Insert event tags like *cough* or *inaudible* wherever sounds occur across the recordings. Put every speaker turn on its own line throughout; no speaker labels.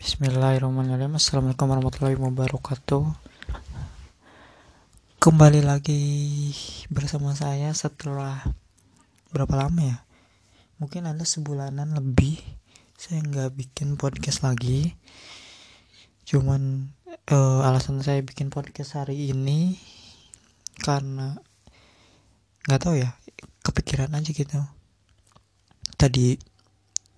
Bismillahirrahmanirrahim. Assalamualaikum warahmatullahi wabarakatuh. Kembali lagi bersama saya setelah Berapa lama ya? Mungkin ada sebulanan lebih. Saya nggak bikin podcast lagi. Cuman uh, alasan saya bikin podcast hari ini Karena nggak tahu ya Kepikiran aja gitu. Tadi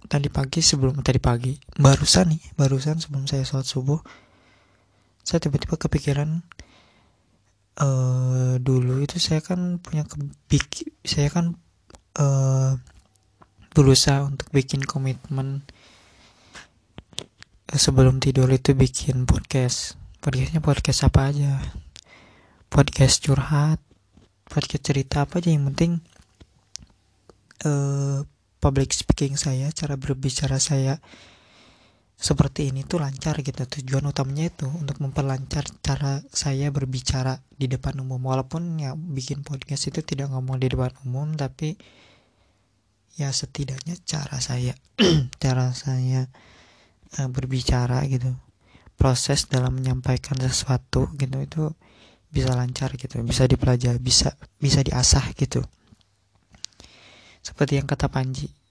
tadi pagi sebelum tadi pagi barusan nih barusan sebelum saya sholat subuh saya tiba-tiba kepikiran uh, dulu itu saya kan punya kebik saya kan uh, berusaha untuk bikin komitmen uh, sebelum tidur itu bikin podcast. Podcastnya podcast apa aja? Podcast curhat podcast cerita apa aja yang penting uh, public speaking saya, cara berbicara saya seperti ini tuh lancar gitu. Tujuan utamanya itu untuk memperlancar cara saya berbicara di depan umum. Walaupun ya bikin podcast itu tidak ngomong di depan umum, tapi ya setidaknya cara saya, *clears throat* cara saya uh, berbicara gitu, proses dalam menyampaikan sesuatu gitu itu bisa lancar gitu, bisa dipelajari, bisa bisa diasah gitu seperti yang kata Panji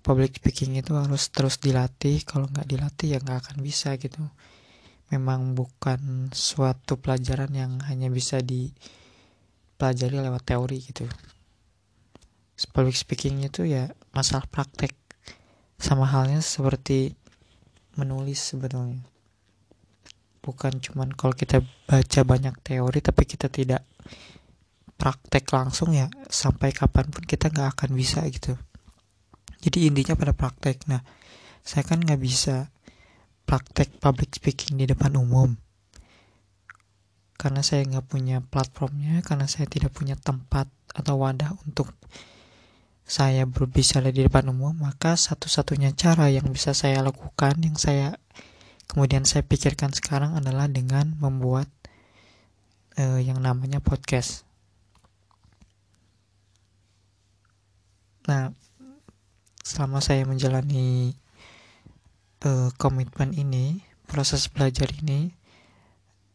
public speaking itu harus terus dilatih. Kalau nggak dilatih ya nggak akan bisa gitu. Memang bukan suatu pelajaran yang hanya bisa dipelajari lewat teori gitu. Public speaking itu ya masalah praktek. Sama halnya seperti menulis sebetulnya bukan cuman kalau kita baca banyak teori tapi kita tidak praktek langsung ya sampai kapan pun kita nggak akan bisa gitu. Jadi intinya pada praktek. Nah saya kan nggak bisa praktek public speaking di depan umum. Karena saya nggak punya platformnya karena saya tidak punya tempat atau wadah untuk saya berbicara di depan umum maka satu-satunya cara yang bisa saya lakukan yang saya kemudian saya pikirkan sekarang adalah dengan membuat uh, yang namanya podcast Nah, selama saya menjalani uh, komitmen ini, proses belajar ini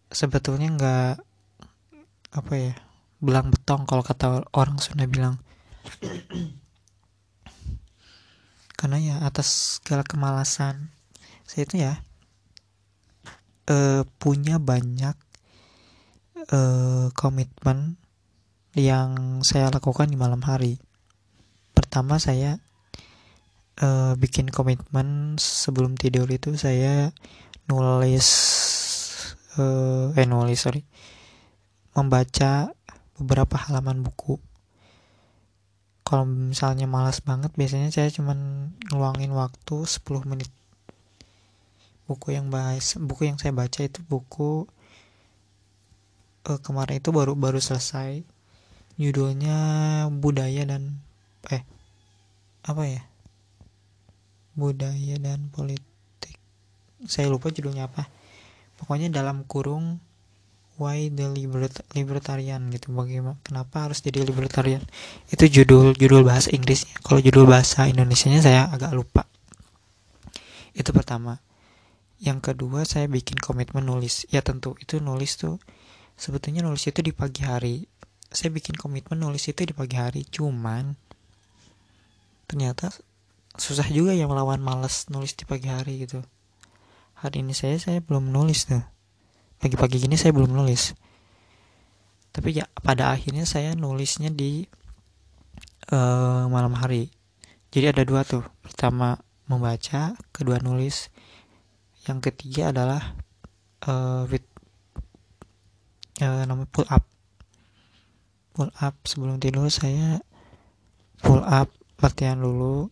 sebetulnya nggak apa ya belang betong kalau kata orang Sunda bilang. Karena ya atas segala kemalasan saya itu ya uh, punya banyak uh, komitmen yang saya lakukan di malam hari pertama saya uh, bikin komitmen sebelum tidur itu saya nulis uh, eh nulis sorry membaca beberapa halaman buku. Kalau misalnya malas banget biasanya saya cuman ngeluangin waktu 10 menit. Buku yang bahas buku yang saya baca itu buku uh, kemarin itu baru baru selesai. Judulnya budaya dan eh apa ya? Budaya dan politik. Saya lupa judulnya apa. Pokoknya dalam kurung why the libert libertarian gitu. Bagaimana kenapa harus jadi libertarian? Itu judul judul bahasa Inggrisnya kalau judul bahasa Indonesia nya saya agak lupa. Itu pertama. Yang kedua saya bikin komitmen nulis. Ya tentu itu nulis tuh sebetulnya nulis itu di pagi hari. Saya bikin komitmen nulis itu di pagi hari. Cuman ternyata susah juga yang melawan males nulis di pagi hari gitu. Hari ini saya saya belum nulis tuh. Pagi-pagi gini saya belum nulis. Tapi ya pada akhirnya saya nulisnya di uh, malam hari. Jadi ada dua tuh. Pertama membaca. Kedua nulis. Yang ketiga adalah uh, with uh, namanya pull up. Pull up. Sebelum tidur saya pull up latihan dulu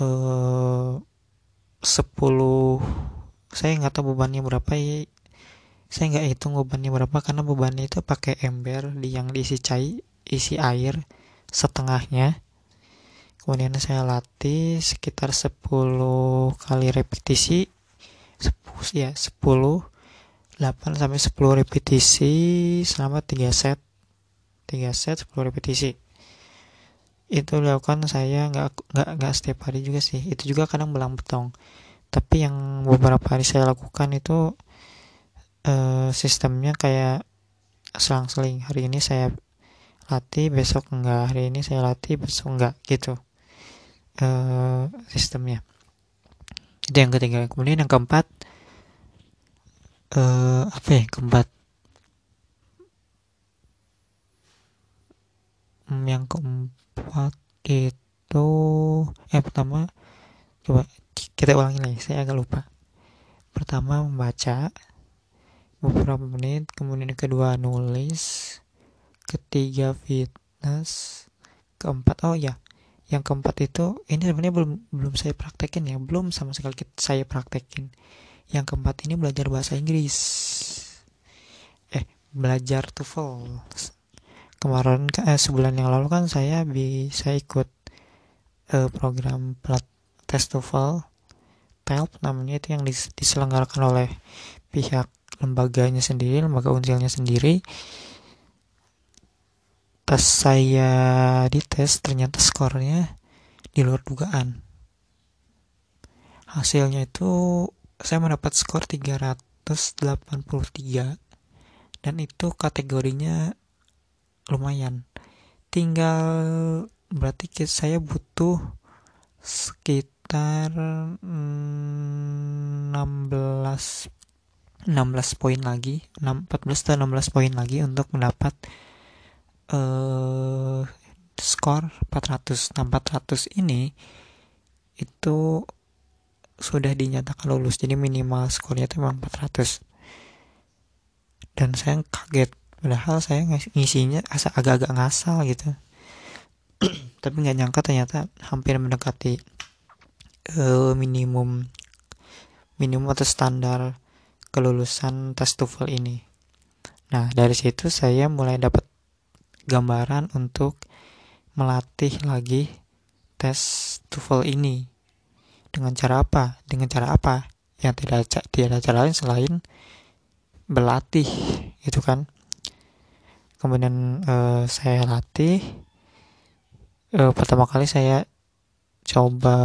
eh sepuluh saya nggak tahu bebannya berapa ya. Saya nggak hitung bebannya berapa karena bebannya itu pakai ember di yang diisi cair isi air setengahnya. Kemudian saya latih sekitar 10 kali repetisi 10 ya 10 8 sampai 10 repetisi selama 3 set. 3 set 10 repetisi itu dilakukan saya nggak nggak nggak setiap hari juga sih. Itu juga kadang belang betong. Tapi yang beberapa hari saya lakukan itu uh, sistemnya kayak selang-seling. Hari ini saya latih besok enggak. Hari ini saya latih besok enggak gitu. Uh, sistemnya. Itu yang ketiga. Kemudian yang keempat uh, apa ya keempat? Hmm, yang keempat itu eh pertama coba kita ulangi lagi saya agak lupa. Pertama membaca beberapa menit kemudian kedua nulis ketiga fitness keempat oh ya yang keempat itu ini sebenarnya belum belum saya praktekin ya belum sama sekali saya praktekin. Yang keempat ini belajar bahasa Inggris. Eh belajar TOEFL kemarin eh, sebulan yang lalu kan saya bisa ikut eh, program plat tes TOEFL TELP namanya itu yang diselenggarakan oleh pihak lembaganya sendiri lembaga unsilnya sendiri. Pas saya dites ternyata skornya di luar dugaan. Hasilnya itu saya mendapat skor 383 dan itu kategorinya lumayan. Tinggal berarti saya butuh sekitar 16 16 poin lagi 14 atau 16 poin lagi untuk mendapat uh, skor 400 nah 400 ini itu sudah dinyatakan lulus. Jadi minimal skornya itu memang 400 dan saya kaget padahal saya ngisinya asa agak-agak ngasal gitu *clears throat* tapi nggak nyangka ternyata hampir mendekati uh, minimum minimum atau standar kelulusan tes TOEFL ini nah dari situ saya mulai dapat gambaran untuk melatih lagi tes TOEFL ini. Dengan cara apa? Dengan cara apa? Yang tidak tidak ada cara lain selain berlatih, gitu kan? Kemudian uh, saya latih. Uh, pertama kali saya coba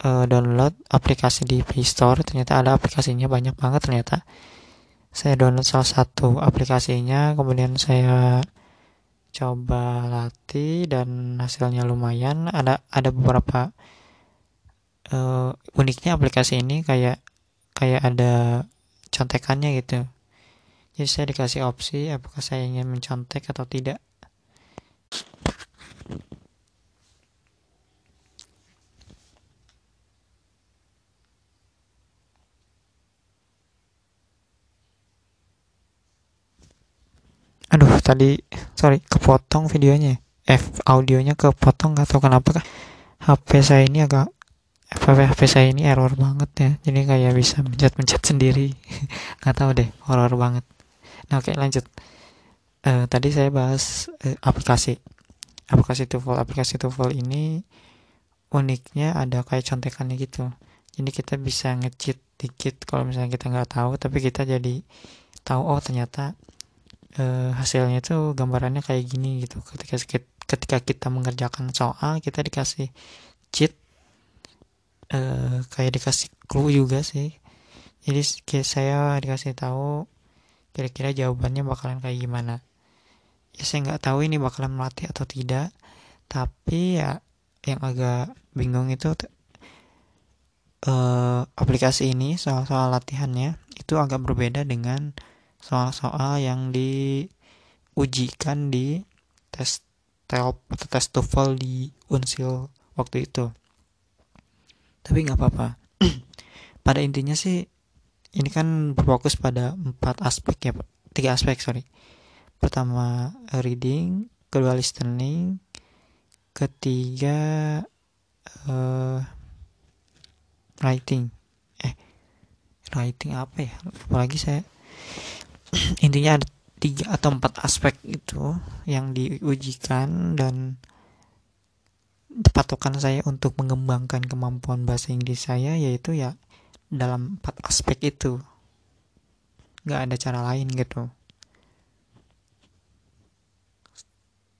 uh, download aplikasi di Play Store. Ternyata ada aplikasinya banyak banget ternyata saya download salah satu aplikasinya kemudian saya coba latih dan hasilnya lumayan ada ada beberapa uh, uniknya aplikasi ini kayak kayak ada contekannya gitu jadi saya dikasih opsi apakah saya ingin mencontek atau tidak. Aduh tadi sorry kepotong videonya. Eh audionya kepotong atau kenapa kah HP saya ini agak HP, HP saya ini error banget ya. Jadi kayak bisa mencet-mencet sendiri. *laughs* Nggak tahu deh horror banget nah oke lanjut. Uh, tadi saya bahas uh, aplikasi. Aplikasi TOEFL aplikasi TOEFL ini uniknya ada kayak contekannya gitu. Jadi kita bisa ngecit dikit kalau misalnya kita nggak tahu tapi kita jadi tahu oh ternyata uh, hasilnya itu gambarannya kayak gini gitu. Ketika ketika kita mengerjakan soal kita dikasih cheat uh, kayak dikasih clue juga sih. Jadi saya dikasih tahu kira-kira jawabannya bakalan kayak gimana ya saya nggak tahu ini bakalan melatih atau tidak tapi ya yang agak bingung itu uh, aplikasi ini soal-soal latihannya itu agak berbeda dengan soal-soal yang diujikan di tes TELP atau tes TOEFL di Unsil waktu itu. Tapi nggak apa-apa. *clears throat* pada intinya sih ini kan berfokus pada empat aspek ya, tiga aspek sorry. Pertama reading, kedua listening, ketiga uh, writing. Eh, writing apa ya? Apalagi saya *clears throat* intinya ada tiga atau empat aspek itu yang diujikan dan patokan saya untuk mengembangkan kemampuan bahasa Inggris saya yaitu ya dalam empat aspek itu. Nggak ada cara lain gitu.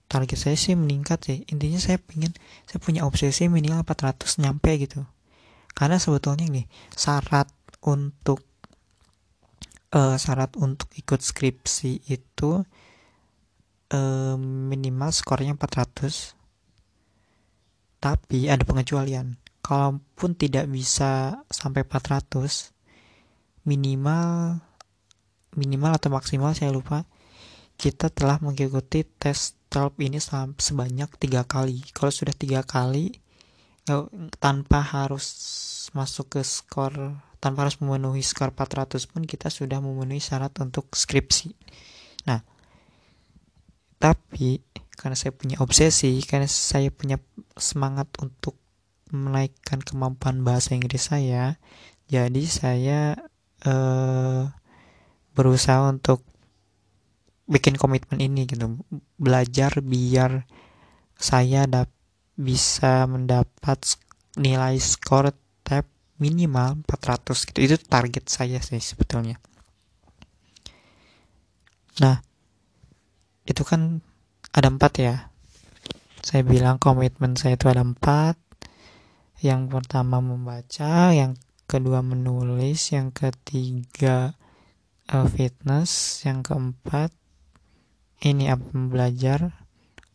Target saya sih meningkat sih. Intinya saya pengen saya punya obsesi minimal 400 nyampe gitu. Karena sebetulnya nih syarat untuk uh, syarat untuk ikut skripsi itu uh, minimal skornya 400 tapi ada pengecualian kalaupun tidak bisa sampai 400 minimal minimal atau maksimal saya lupa kita telah mengikuti tes TELP ini sebanyak tiga kali. Kalau sudah tiga kali tanpa harus masuk ke skor tanpa harus memenuhi skor 400 pun kita sudah memenuhi syarat untuk skripsi. Nah tapi karena saya punya obsesi karena saya punya semangat untuk menaikkan kemampuan bahasa Inggris saya jadi saya eh, berusaha untuk bikin komitmen ini gitu. Belajar biar saya dap bisa mendapat nilai skor tab minimal 400 gitu. Itu target saya sih sebetulnya. Nah itu kan ada empat ya. Saya bilang komitmen saya itu ada empat yang pertama membaca yang kedua menulis yang ketiga uh, fitness yang keempat ini apa belajar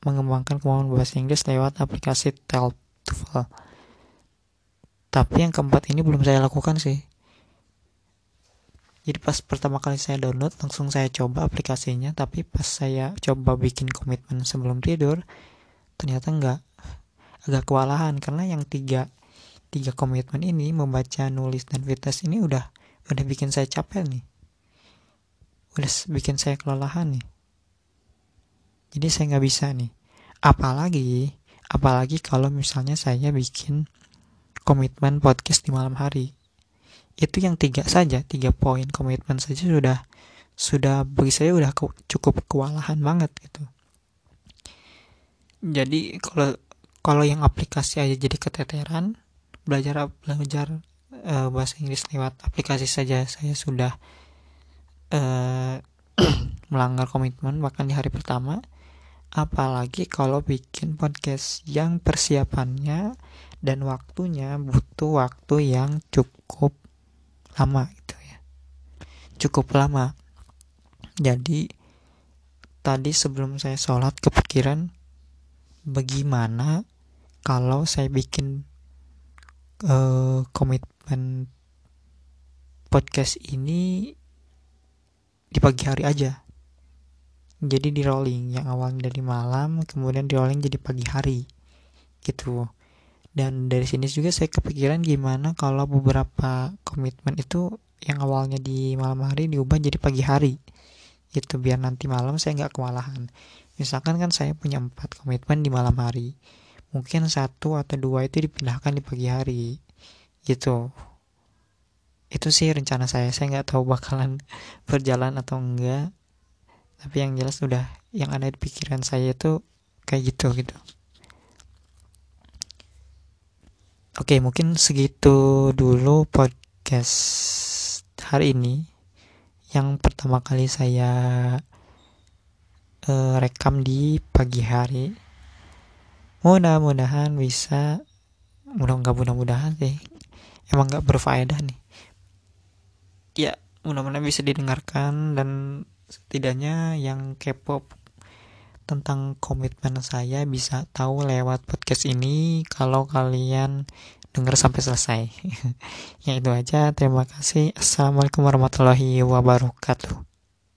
mengembangkan kemampuan bahasa Inggris lewat aplikasi TOEFL. Tapi yang keempat ini belum saya lakukan sih. Jadi pas pertama kali saya download langsung saya coba aplikasinya, tapi pas saya coba bikin komitmen sebelum tidur ternyata enggak agak kewalahan karena yang tiga tiga komitmen ini membaca, nulis dan fitness ini udah udah bikin saya capek nih. Udah bikin saya kelelahan nih. Jadi saya nggak bisa nih. Apalagi apalagi kalau misalnya saya bikin komitmen podcast di malam hari. Itu yang tiga saja tiga poin komitmen saja sudah sudah bagi saya udah cukup kewalahan banget gitu. Jadi kalau kalau yang aplikasi aja jadi keteteran belajar belajar uh, bahasa Inggris lewat aplikasi saja. Saya sudah uh, *clears throat* melanggar komitmen bahkan di hari pertama. Apalagi kalau bikin podcast yang persiapannya dan waktunya butuh waktu yang cukup lama gitu ya. Cukup lama. Jadi tadi sebelum saya sholat kepikiran bagaimana kalau saya bikin uh, komitmen podcast ini di pagi hari aja. Jadi di rolling yang awalnya dari malam kemudian di rolling jadi pagi hari gitu. Dan dari sini juga saya kepikiran gimana kalau beberapa komitmen itu yang awalnya di malam hari diubah jadi pagi hari gitu. Biar nanti malam saya nggak kewalahan. Misalkan kan saya punya empat komitmen di malam hari mungkin satu atau dua itu dipindahkan di pagi hari gitu. Itu sih rencana saya saya nggak tahu bakalan *laughs* berjalan atau enggak. Tapi yang jelas udah yang ada di pikiran saya itu kayak gitu gitu. Oke mungkin segitu dulu podcast hari ini. Yang pertama kali saya uh, rekam di pagi hari mudah-mudahan bisa mudah nggak mudah-mudahan sih emang nggak berfaedah nih ya mudah-mudahan bisa didengarkan dan setidaknya yang kepo tentang komitmen saya bisa tahu lewat podcast ini kalau kalian dengar sampai selesai. *laughs* ya itu aja. Terima kasih. Assalamualaikum warahmatullahi wabarakatuh.